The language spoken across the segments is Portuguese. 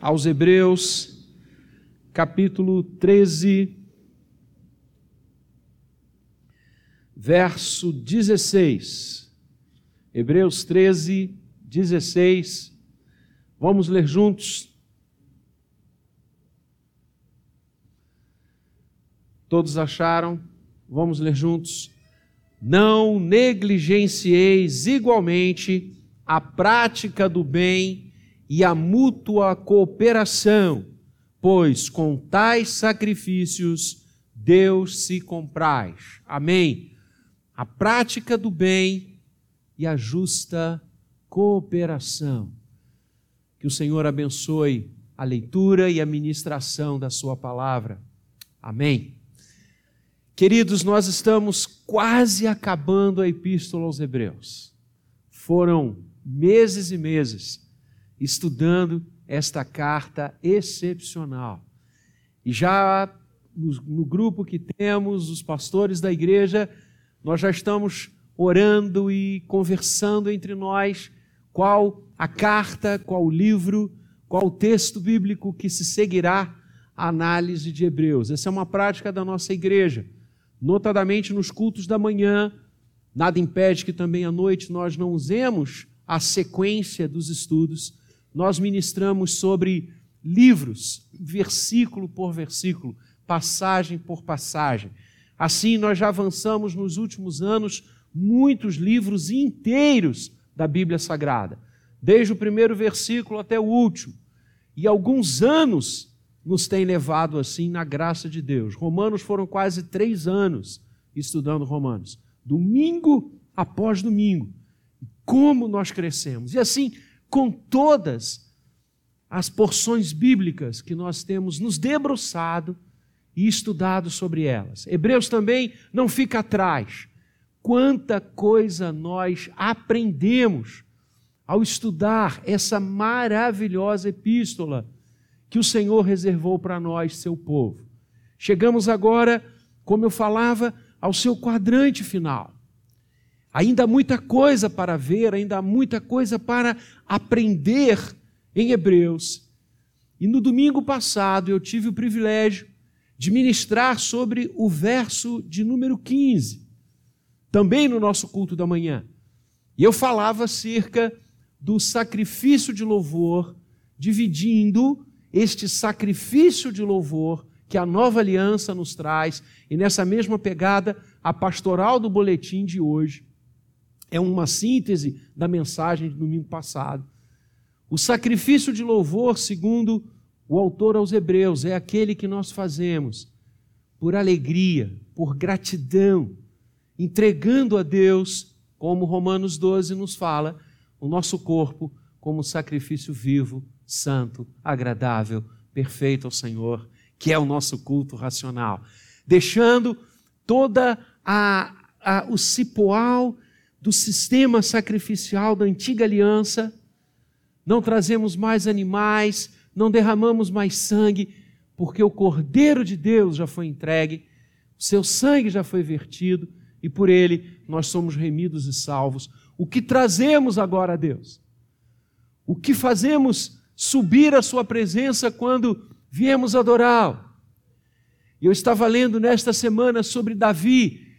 aos Hebreus, capítulo 13, verso 16. Hebreus 13, 16. Vamos ler juntos. Todos acharam? Vamos ler juntos. Não negligencieis igualmente a prática do bem e a mútua cooperação, pois com tais sacrifícios Deus se compraz. Amém. A prática do bem e a justa cooperação. Que o Senhor abençoe a leitura e a ministração da Sua palavra. Amém. Queridos, nós estamos quase acabando a Epístola aos Hebreus. Foram meses e meses estudando esta carta excepcional. E já no, no, grupo que temos, os pastores da igreja, nós já estamos orando e conversando entre nós qual a carta, qual o livro, qual o texto bíblico que se seguirá a análise de Hebreus. Essa é uma prática da nossa igreja, notadamente nos cultos da manhã. Nada impede que também à noite nós não usemos a sequência dos estudos, nós ministramos sobre livros, versículo por versículo, passagem por passagem. Assim, nós já avançamos nos últimos anos muitos livros inteiros da Bíblia Sagrada, desde o primeiro versículo até o último. E alguns anos nos tem levado assim na graça de Deus. Romanos foram quase três anos estudando Romanos, domingo após domingo como nós crescemos. E assim, com todas as porções bíblicas que nós temos nos debruçado e estudado sobre elas. Hebreus também não fica atrás. Quanta coisa nós aprendemos ao estudar essa maravilhosa epístola que o Senhor reservou para nós, seu povo. Chegamos agora, como eu falava, ao seu quadrante final. Ainda há muita coisa para ver, ainda há muita coisa para aprender em Hebreus. E no domingo passado eu tive o privilégio de ministrar sobre o verso de número 15, também no nosso culto da manhã. E eu falava acerca do sacrifício de louvor, dividindo este sacrifício de louvor que a nova aliança nos traz, e nessa mesma pegada, a pastoral do boletim de hoje é uma síntese da mensagem de domingo passado. O sacrifício de louvor, segundo o autor aos Hebreus, é aquele que nós fazemos por alegria, por gratidão, entregando a Deus, como Romanos 12 nos fala, o nosso corpo como sacrifício vivo, santo, agradável, perfeito ao Senhor, que é o nosso culto racional, deixando toda a, a o cipoal do sistema sacrificial da antiga aliança, não trazemos mais animais, não derramamos mais sangue, porque o Cordeiro de Deus já foi entregue, o seu sangue já foi vertido e por ele nós somos remidos e salvos. O que trazemos agora a Deus? O que fazemos subir a sua presença quando viemos adorá-lo? Eu estava lendo nesta semana sobre Davi,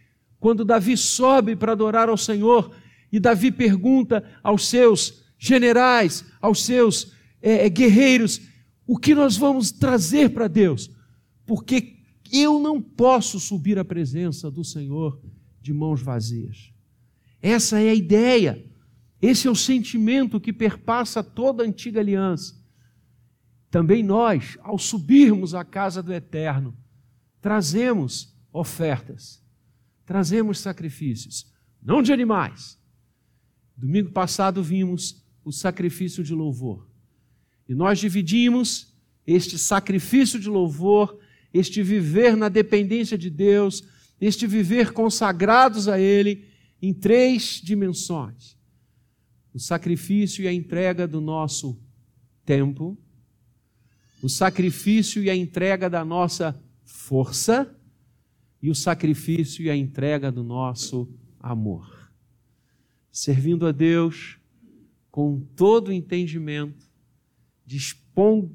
quando Davi sobe para adorar ao Senhor, e Davi pergunta aos seus generais, aos seus é, guerreiros, o que nós vamos trazer para Deus? Porque eu não posso subir à presença do Senhor de mãos vazias. Essa é a ideia, esse é o sentimento que perpassa toda a antiga aliança. Também nós, ao subirmos à casa do Eterno, trazemos ofertas trazemos sacrifícios, não de animais. Domingo passado vimos o sacrifício de louvor. E nós dividimos este sacrifício de louvor, este viver na dependência de Deus, este viver consagrados a Ele, em três dimensões: o sacrifício e a entrega do nosso tempo, o sacrifício e a entrega da nossa força e o sacrifício e a entrega do nosso amor. Servindo a Deus com todo o entendimento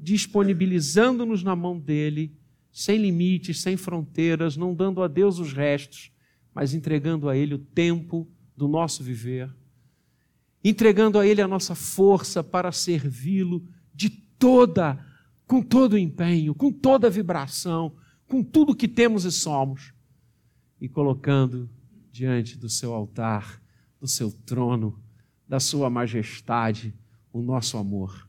disponibilizando-nos na mão dele, sem limites, sem fronteiras, não dando a Deus os restos, mas entregando a ele o tempo do nosso viver, entregando a ele a nossa força para servi-lo de toda, com todo o empenho, com toda a vibração, com tudo que temos e somos, e colocando diante do seu altar, do seu trono, da sua majestade, o nosso amor,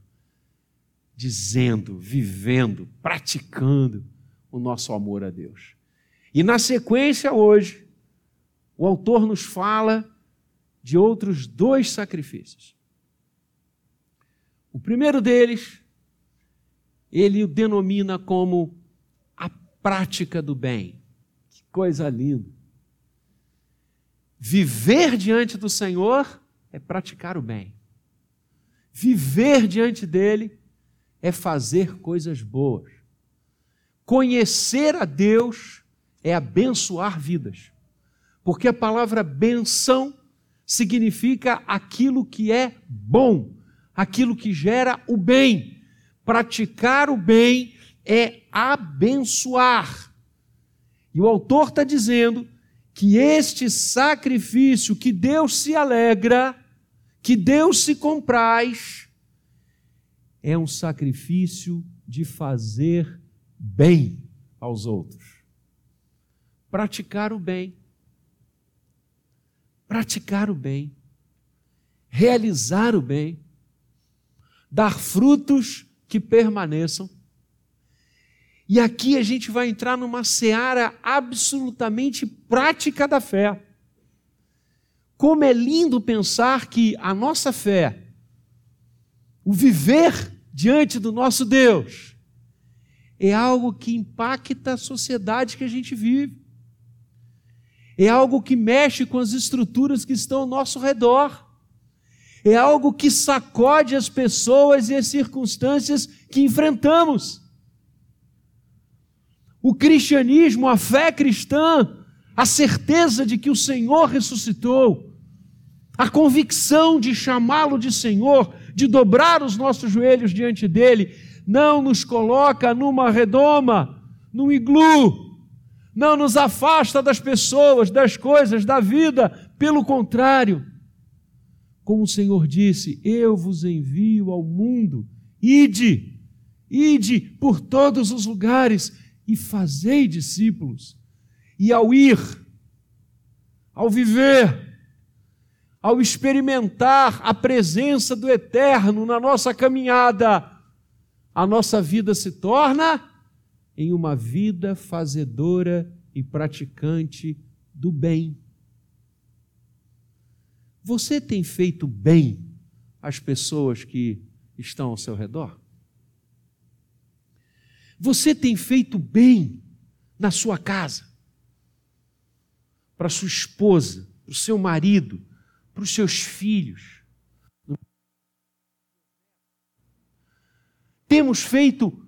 dizendo, vivendo, praticando o nosso amor a Deus. E na sequência, hoje, o autor nos fala de outros dois sacrifícios. O primeiro deles, ele o denomina como a prática do bem. Coisa linda! Viver diante do Senhor é praticar o bem. Viver diante dele é fazer coisas boas. Conhecer a Deus é abençoar vidas. Porque a palavra benção significa aquilo que é bom, aquilo que gera o bem. Praticar o bem é abençoar. E o autor está dizendo que este sacrifício que Deus se alegra, que Deus se compraz, é um sacrifício de fazer bem aos outros. Praticar o bem. Praticar o bem. Realizar o bem. Dar frutos que permaneçam. E aqui a gente vai entrar numa seara absolutamente prática da fé. Como é lindo pensar que a nossa fé, o viver diante do nosso Deus, é algo que impacta a sociedade que a gente vive. É algo que mexe com as estruturas que estão ao nosso redor. É algo que sacode as pessoas e as circunstâncias que enfrentamos. O cristianismo, a fé cristã, a certeza de que o Senhor ressuscitou, a convicção de chamá-lo de Senhor, de dobrar os nossos joelhos diante dele, não nos coloca numa redoma, num iglu, não nos afasta das pessoas, das coisas, da vida, pelo contrário. Como o Senhor disse: Eu vos envio ao mundo, ide, ide por todos os lugares e fazei discípulos. E ao ir, ao viver, ao experimentar a presença do Eterno na nossa caminhada, a nossa vida se torna em uma vida fazedora e praticante do bem. Você tem feito bem às pessoas que estão ao seu redor? Você tem feito bem na sua casa, para sua esposa, para o seu marido, para os seus filhos. Temos feito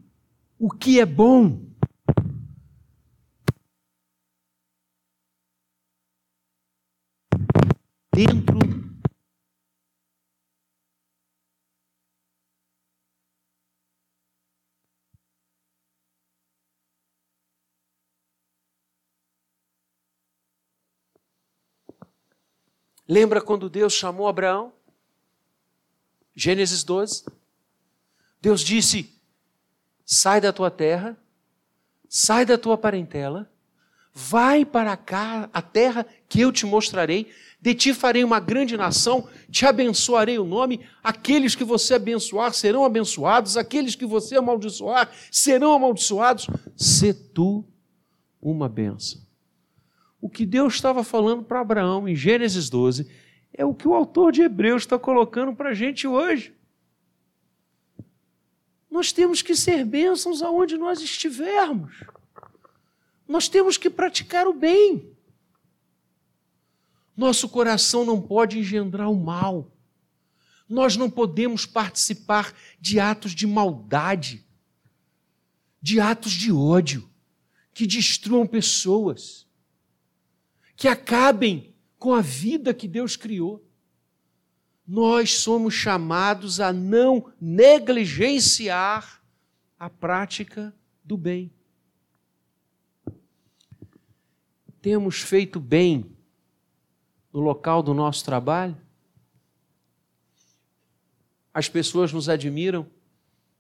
o que é bom. Dentro Lembra quando Deus chamou Abraão? Gênesis 12. Deus disse: sai da tua terra, sai da tua parentela, vai para cá, a terra que eu te mostrarei, de ti farei uma grande nação, te abençoarei o nome, aqueles que você abençoar serão abençoados, aqueles que você amaldiçoar serão amaldiçoados, se tu uma bênção. O que Deus estava falando para Abraão em Gênesis 12 é o que o autor de Hebreus está colocando para a gente hoje. Nós temos que ser bênçãos aonde nós estivermos. Nós temos que praticar o bem. Nosso coração não pode engendrar o mal. Nós não podemos participar de atos de maldade, de atos de ódio, que destruam pessoas que acabem com a vida que Deus criou. nós somos chamados a não negligenciar a prática do bem. Temos feito bem no local do nosso trabalho? As pessoas nos admiram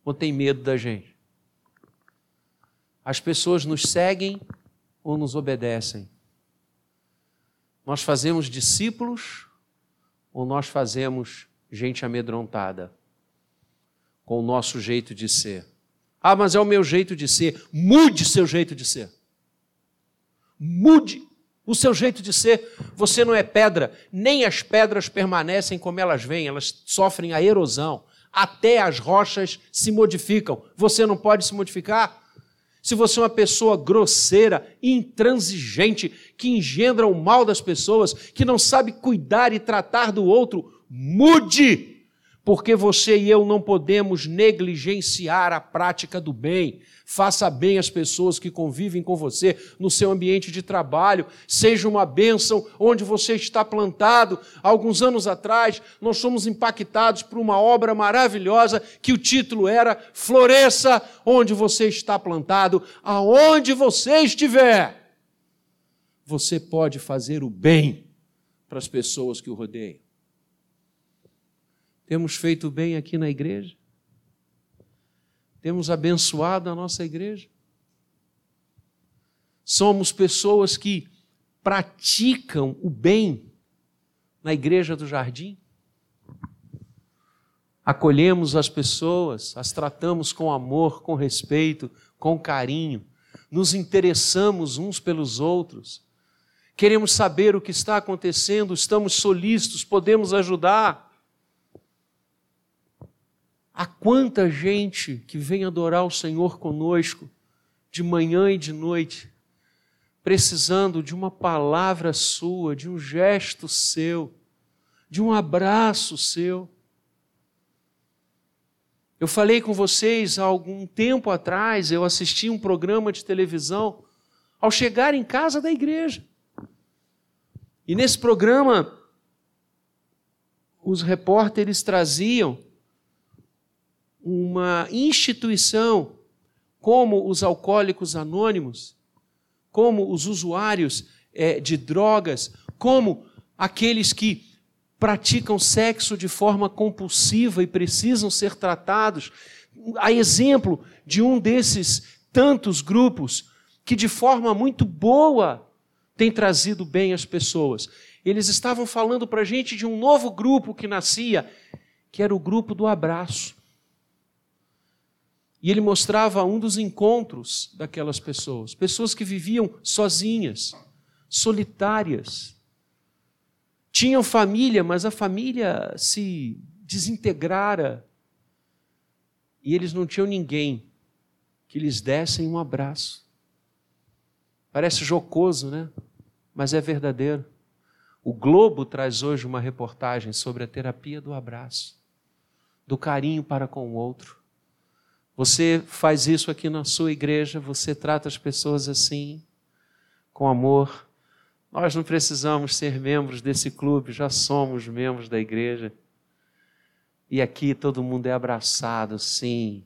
ou têm medo da gente? As pessoas nos seguem ou nos obedecem? Nós fazemos discípulos ou nós fazemos gente amedrontada com o nosso jeito de ser? Ah, mas é o meu jeito de ser. Mude seu jeito de ser. Mude o seu jeito de ser. Você não é pedra, nem as pedras permanecem como elas vêm, elas sofrem a erosão. Até as rochas se modificam. Você não pode se modificar? Se você é uma pessoa grosseira, intransigente, que engendra o mal das pessoas, que não sabe cuidar e tratar do outro, mude! Porque você e eu não podemos negligenciar a prática do bem. Faça bem às pessoas que convivem com você no seu ambiente de trabalho. Seja uma bênção onde você está plantado. Alguns anos atrás, nós fomos impactados por uma obra maravilhosa que o título era Floresça onde você está plantado, aonde você estiver. Você pode fazer o bem para as pessoas que o rodeiam. Temos feito bem aqui na igreja? Temos abençoado a nossa igreja. Somos pessoas que praticam o bem na igreja do jardim. Acolhemos as pessoas, as tratamos com amor, com respeito, com carinho, nos interessamos uns pelos outros, queremos saber o que está acontecendo, estamos solícitos, podemos ajudar. Há quanta gente que vem adorar o Senhor conosco, de manhã e de noite, precisando de uma palavra sua, de um gesto seu, de um abraço seu. Eu falei com vocês há algum tempo atrás, eu assisti um programa de televisão ao chegar em casa da igreja. E nesse programa, os repórteres traziam uma instituição como os alcoólicos anônimos, como os usuários é, de drogas, como aqueles que praticam sexo de forma compulsiva e precisam ser tratados. A exemplo de um desses tantos grupos que, de forma muito boa, tem trazido bem as pessoas. Eles estavam falando para a gente de um novo grupo que nascia, que era o grupo do abraço. E ele mostrava um dos encontros daquelas pessoas, pessoas que viviam sozinhas, solitárias. Tinham família, mas a família se desintegrara. E eles não tinham ninguém que lhes dessem um abraço. Parece jocoso, né? Mas é verdadeiro. O Globo traz hoje uma reportagem sobre a terapia do abraço, do carinho para com o outro. Você faz isso aqui na sua igreja, você trata as pessoas assim, com amor. Nós não precisamos ser membros desse clube, já somos membros da igreja. E aqui todo mundo é abraçado, sim.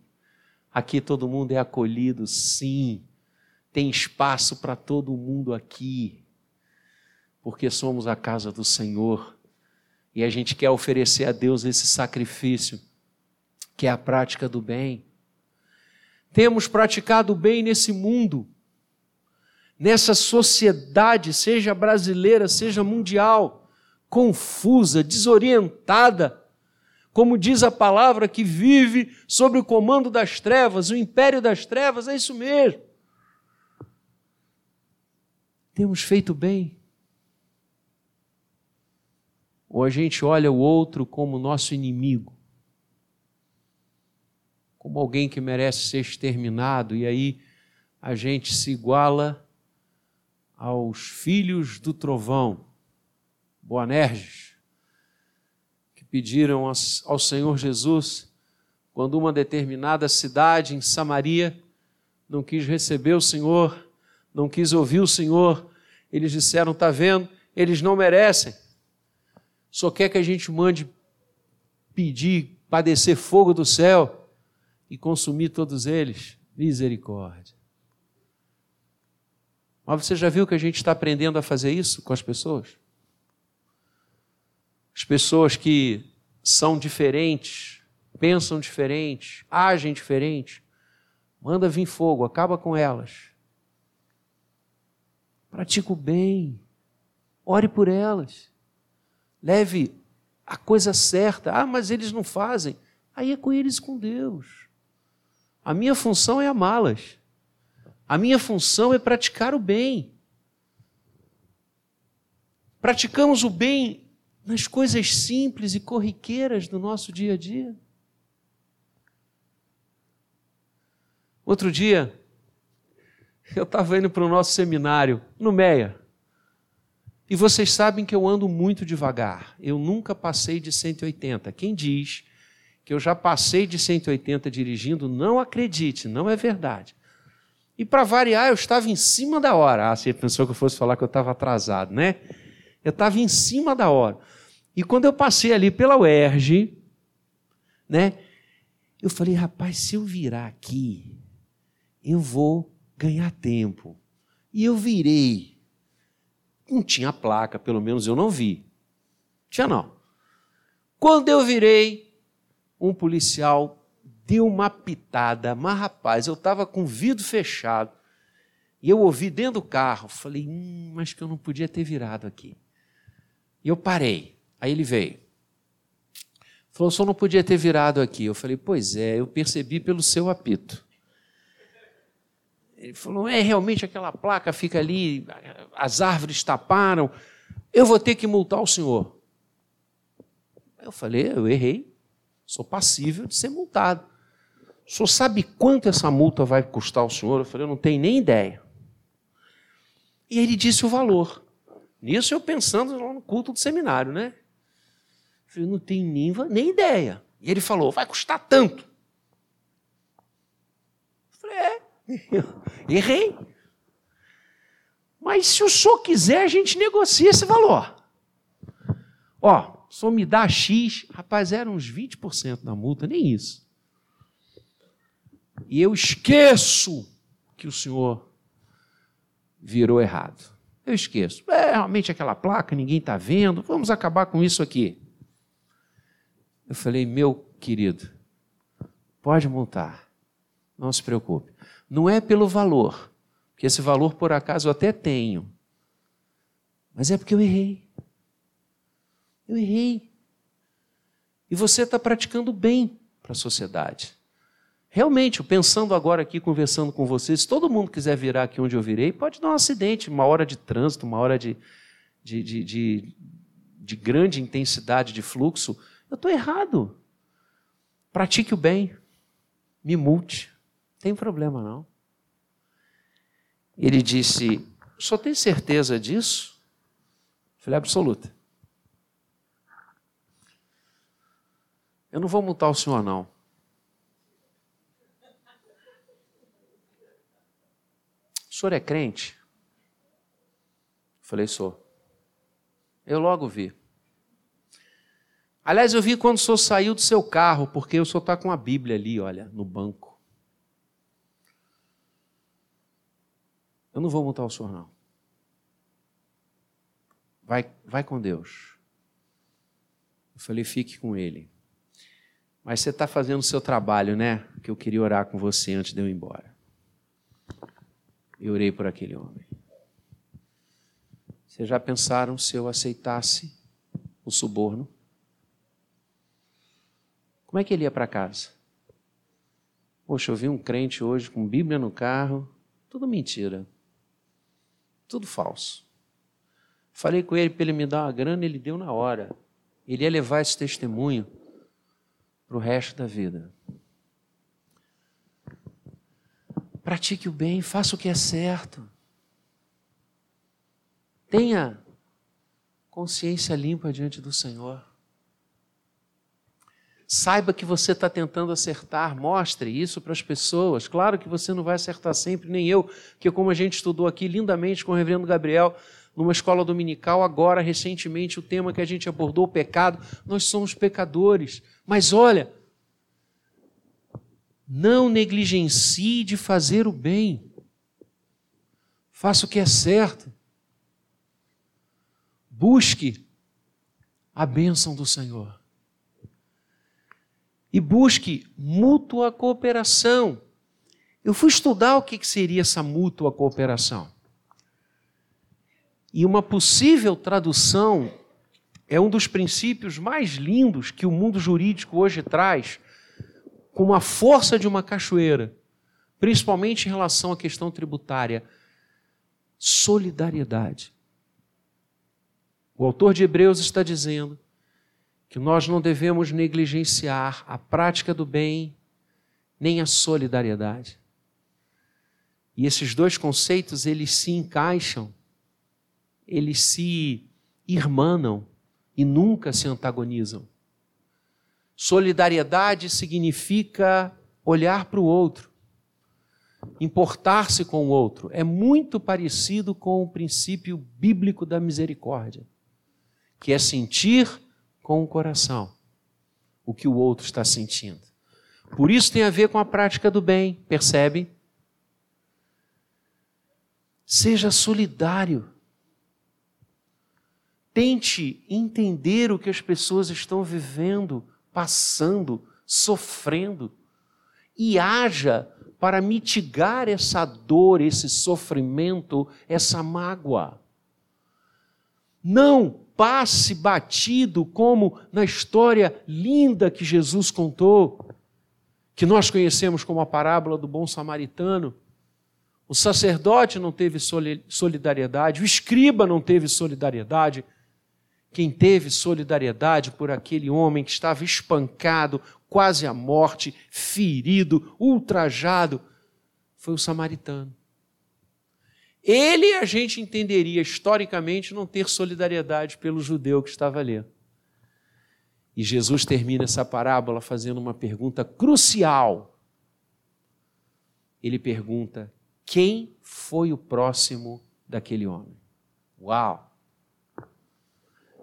Aqui todo mundo é acolhido, sim. Tem espaço para todo mundo aqui, porque somos a casa do Senhor e a gente quer oferecer a Deus esse sacrifício, que é a prática do bem temos praticado bem nesse mundo, nessa sociedade, seja brasileira, seja mundial, confusa, desorientada, como diz a palavra, que vive sob o comando das trevas, o império das trevas, é isso mesmo. Temos feito bem? Ou a gente olha o outro como nosso inimigo? como alguém que merece ser exterminado, e aí a gente se iguala aos filhos do trovão, Boanerges, que pediram ao Senhor Jesus, quando uma determinada cidade em Samaria não quis receber o Senhor, não quis ouvir o Senhor, eles disseram: está vendo, eles não merecem, só quer que a gente mande pedir, padecer fogo do céu e consumir todos eles? Misericórdia. Mas você já viu que a gente está aprendendo a fazer isso com as pessoas? As pessoas que são diferentes, pensam diferente, agem diferente, manda vir fogo, acaba com elas. Pratica o bem, ore por elas, leve a coisa certa. Ah, mas eles não fazem. Aí é com eles com Deus. A minha função é amá-las. A minha função é praticar o bem. Praticamos o bem nas coisas simples e corriqueiras do nosso dia a dia. Outro dia, eu estava indo para o nosso seminário, no Meia. E vocês sabem que eu ando muito devagar. Eu nunca passei de 180. Quem diz que eu já passei de 180 dirigindo, não acredite, não é verdade. E para variar, eu estava em cima da hora. Ah, você pensou que eu fosse falar que eu estava atrasado, né? Eu estava em cima da hora. E quando eu passei ali pela UERJ, né? Eu falei, rapaz, se eu virar aqui, eu vou ganhar tempo. E eu virei. Não tinha placa, pelo menos eu não vi. Tinha não. Quando eu virei, um policial deu uma pitada, mas rapaz, eu estava com o vidro fechado. E eu ouvi dentro do carro, falei, hum, acho que eu não podia ter virado aqui. E eu parei. Aí ele veio. Falou, só não podia ter virado aqui. Eu falei, pois é, eu percebi pelo seu apito. Ele falou, é realmente aquela placa fica ali, as árvores taparam, eu vou ter que multar o senhor. Eu falei, eu errei, sou passível de ser multado. O senhor sabe quanto essa multa vai custar ao senhor? Eu falei, eu não tenho nem ideia. E ele disse o valor. Nisso eu pensando no culto do seminário, né? Eu falei, não tenho nem, nem ideia. E ele falou, vai custar tanto. Eu falei, é, errei. Mas se o senhor quiser, a gente negocia esse valor. Ó, senhor me dá X, rapaz, era uns 20% da multa, nem isso. E eu esqueço que o senhor virou errado. Eu esqueço. É realmente aquela placa, ninguém está vendo, vamos acabar com isso aqui. Eu falei, meu querido, pode montar, não se preocupe. Não é pelo valor, porque esse valor por acaso eu até tenho, mas é porque eu errei. Eu errei. E você está praticando bem para a sociedade. Realmente, pensando agora aqui, conversando com vocês, se todo mundo quiser virar aqui onde eu virei, pode dar um acidente, uma hora de trânsito, uma hora de, de, de, de, de grande intensidade de fluxo. Eu estou errado. Pratique o bem. Me multe. Tem problema não. Ele disse: Só tem certeza disso? Eu falei: Absoluta. Eu não vou multar o senhor, não. O senhor é crente? Eu falei, sou. Eu logo vi. Aliás, eu vi quando o senhor saiu do seu carro, porque o senhor está com a Bíblia ali, olha, no banco. Eu não vou multar o senhor, não. Vai, vai com Deus. Eu falei, fique com ele. Mas você está fazendo o seu trabalho, né? Que eu queria orar com você antes de eu ir embora. Eu orei por aquele homem. Vocês já pensaram se eu aceitasse o suborno? Como é que ele ia para casa? Poxa, eu vi um crente hoje com Bíblia no carro, tudo mentira, tudo falso. Falei com ele para ele me dar uma grana, ele deu na hora. Ele ia levar esse testemunho para o resto da vida. Pratique o bem, faça o que é certo. Tenha consciência limpa diante do Senhor. Saiba que você está tentando acertar, mostre isso para as pessoas. Claro que você não vai acertar sempre, nem eu, que como a gente estudou aqui lindamente com o reverendo Gabriel, numa escola dominical, agora, recentemente, o tema que a gente abordou, o pecado. Nós somos pecadores. Mas olha, não negligencie de fazer o bem. Faça o que é certo. Busque a bênção do Senhor. E busque mútua cooperação. Eu fui estudar o que seria essa mútua cooperação. E uma possível tradução é um dos princípios mais lindos que o mundo jurídico hoje traz, com a força de uma cachoeira, principalmente em relação à questão tributária: solidariedade. O autor de Hebreus está dizendo que nós não devemos negligenciar a prática do bem nem a solidariedade. E esses dois conceitos, eles se encaixam, eles se irmanam e nunca se antagonizam. Solidariedade significa olhar para o outro, importar-se com o outro. É muito parecido com o princípio bíblico da misericórdia, que é sentir com o coração o que o outro está sentindo. Por isso tem a ver com a prática do bem, percebe? Seja solidário. Tente entender o que as pessoas estão vivendo, passando, sofrendo e haja para mitigar essa dor, esse sofrimento, essa mágoa. Não passe batido como na história linda que Jesus contou, que nós conhecemos como a parábola do bom samaritano. O sacerdote não teve solidariedade, o escriba não teve solidariedade. Quem teve solidariedade por aquele homem que estava espancado, quase à morte, ferido, ultrajado, foi o samaritano. Ele, a gente entenderia historicamente, não ter solidariedade pelo judeu que estava ali. E Jesus termina essa parábola fazendo uma pergunta crucial. Ele pergunta: quem foi o próximo daquele homem? Uau!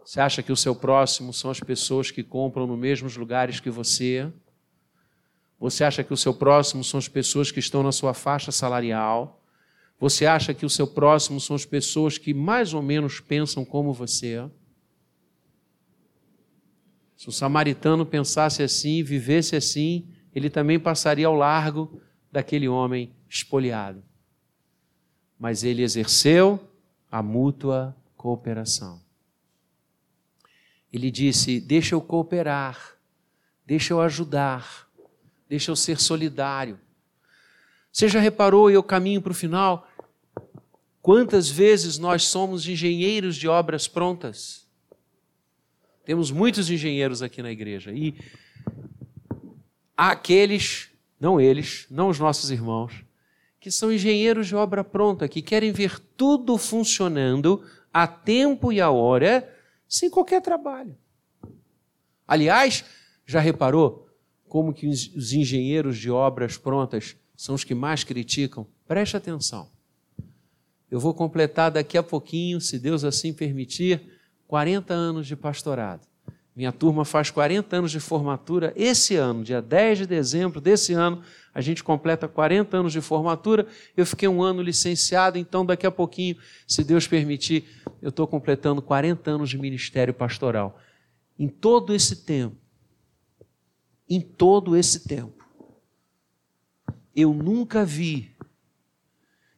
Você acha que o seu próximo são as pessoas que compram nos mesmos lugares que você? Você acha que o seu próximo são as pessoas que estão na sua faixa salarial? Você acha que o seu próximo são as pessoas que mais ou menos pensam como você? Se o samaritano pensasse assim, vivesse assim, ele também passaria ao largo daquele homem espoliado. Mas ele exerceu a mútua cooperação. Ele disse: Deixa eu cooperar, deixa eu ajudar, deixa eu ser solidário. Você já reparou, e eu caminho para o final, Quantas vezes nós somos engenheiros de obras prontas? Temos muitos engenheiros aqui na igreja e há aqueles, não eles, não os nossos irmãos, que são engenheiros de obra pronta, que querem ver tudo funcionando a tempo e a hora, sem qualquer trabalho. Aliás, já reparou como que os engenheiros de obras prontas são os que mais criticam? Preste atenção. Eu vou completar daqui a pouquinho, se Deus assim permitir, 40 anos de pastorado. Minha turma faz 40 anos de formatura esse ano, dia 10 de dezembro desse ano, a gente completa 40 anos de formatura. Eu fiquei um ano licenciado, então daqui a pouquinho, se Deus permitir, eu estou completando 40 anos de ministério pastoral. Em todo esse tempo, em todo esse tempo, eu nunca vi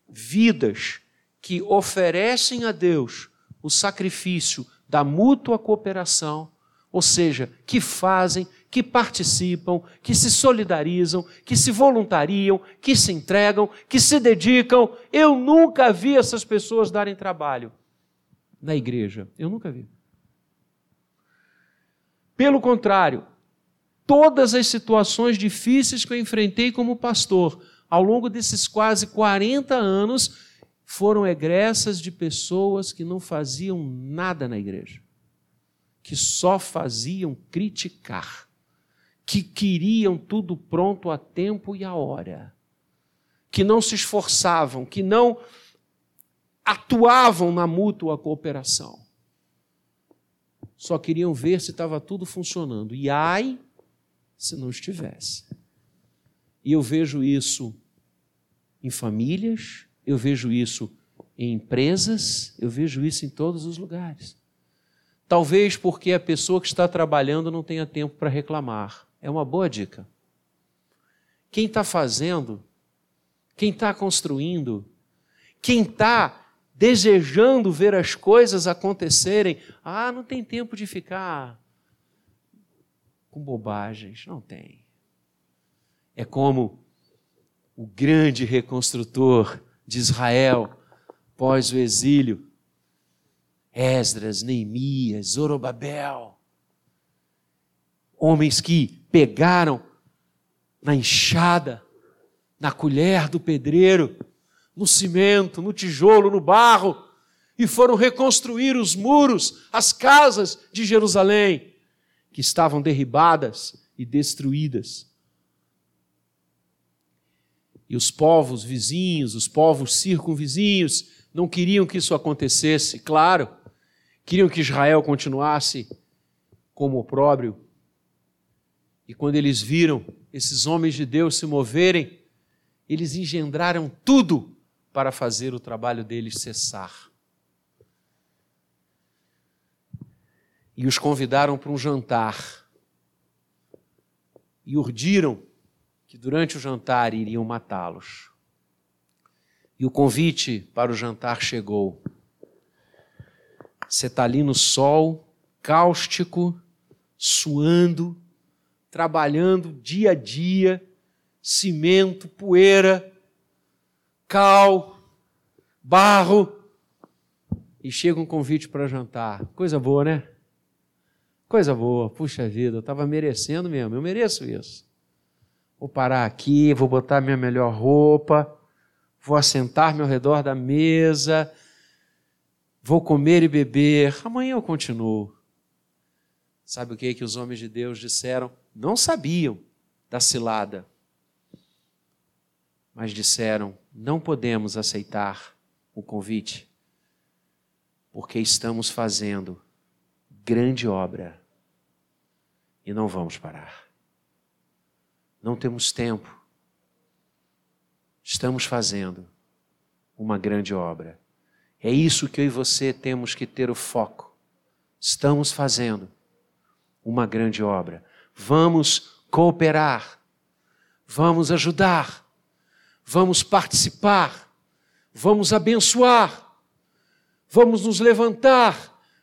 vidas que oferecem a Deus o sacrifício da mútua cooperação, ou seja, que fazem, que participam, que se solidarizam, que se voluntariam, que se entregam, que se dedicam. Eu nunca vi essas pessoas darem trabalho na igreja. Eu nunca vi. Pelo contrário, todas as situações difíceis que eu enfrentei como pastor, ao longo desses quase 40 anos, foram egressas de pessoas que não faziam nada na igreja, que só faziam criticar, que queriam tudo pronto a tempo e a hora, que não se esforçavam, que não atuavam na mútua cooperação. Só queriam ver se estava tudo funcionando. E ai, se não estivesse. E eu vejo isso em famílias, eu vejo isso em empresas, eu vejo isso em todos os lugares. Talvez porque a pessoa que está trabalhando não tenha tempo para reclamar. É uma boa dica. Quem está fazendo, quem está construindo, quem está desejando ver as coisas acontecerem, ah, não tem tempo de ficar com bobagens. Não tem. É como o grande reconstrutor de Israel pós o exílio, Esdras, Neemias, Zorobabel, homens que pegaram na enxada, na colher do pedreiro, no cimento, no tijolo, no barro, e foram reconstruir os muros, as casas de Jerusalém, que estavam derribadas e destruídas. E os povos vizinhos, os povos circunvizinhos, não queriam que isso acontecesse, claro, queriam que Israel continuasse como opróbrio. E quando eles viram esses homens de Deus se moverem, eles engendraram tudo para fazer o trabalho deles cessar. E os convidaram para um jantar. E urdiram que durante o jantar iriam matá-los. E o convite para o jantar chegou. Você está ali no sol, cáustico, suando, trabalhando dia a dia, cimento, poeira, cal, barro, e chega um convite para jantar. Coisa boa, né? Coisa boa, puxa vida, eu estava merecendo mesmo, eu mereço isso. Vou parar aqui, vou botar minha melhor roupa, vou assentar-me ao redor da mesa, vou comer e beber. Amanhã eu continuo. Sabe o que, que os homens de Deus disseram? Não sabiam da cilada, mas disseram: não podemos aceitar o convite, porque estamos fazendo grande obra e não vamos parar. Não temos tempo. Estamos fazendo uma grande obra. É isso que eu e você temos que ter o foco. Estamos fazendo uma grande obra. Vamos cooperar. Vamos ajudar. Vamos participar vamos abençoar, vamos nos levantar,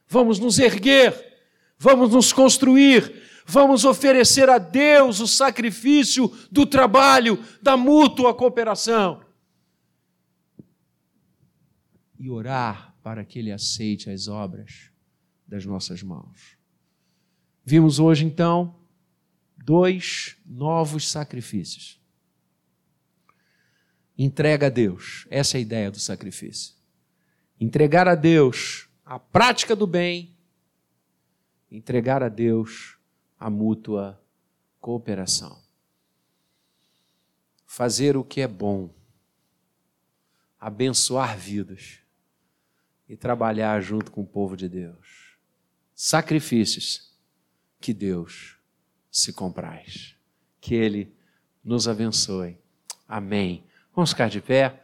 vamos nos erguer, vamos nos construir, vamos oferecer a Deus o sacrifício do trabalho, da mútua cooperação. E orar para que Ele aceite as obras das nossas mãos. Vimos hoje, então, dois novos sacrifícios entrega a Deus. Essa é a ideia do sacrifício. Entregar a Deus a prática do bem, entregar a Deus a mútua cooperação. Fazer o que é bom, abençoar vidas e trabalhar junto com o povo de Deus. Sacrifícios que Deus se compraz. Que Ele nos abençoe. Amém. Vamos ficar de pé.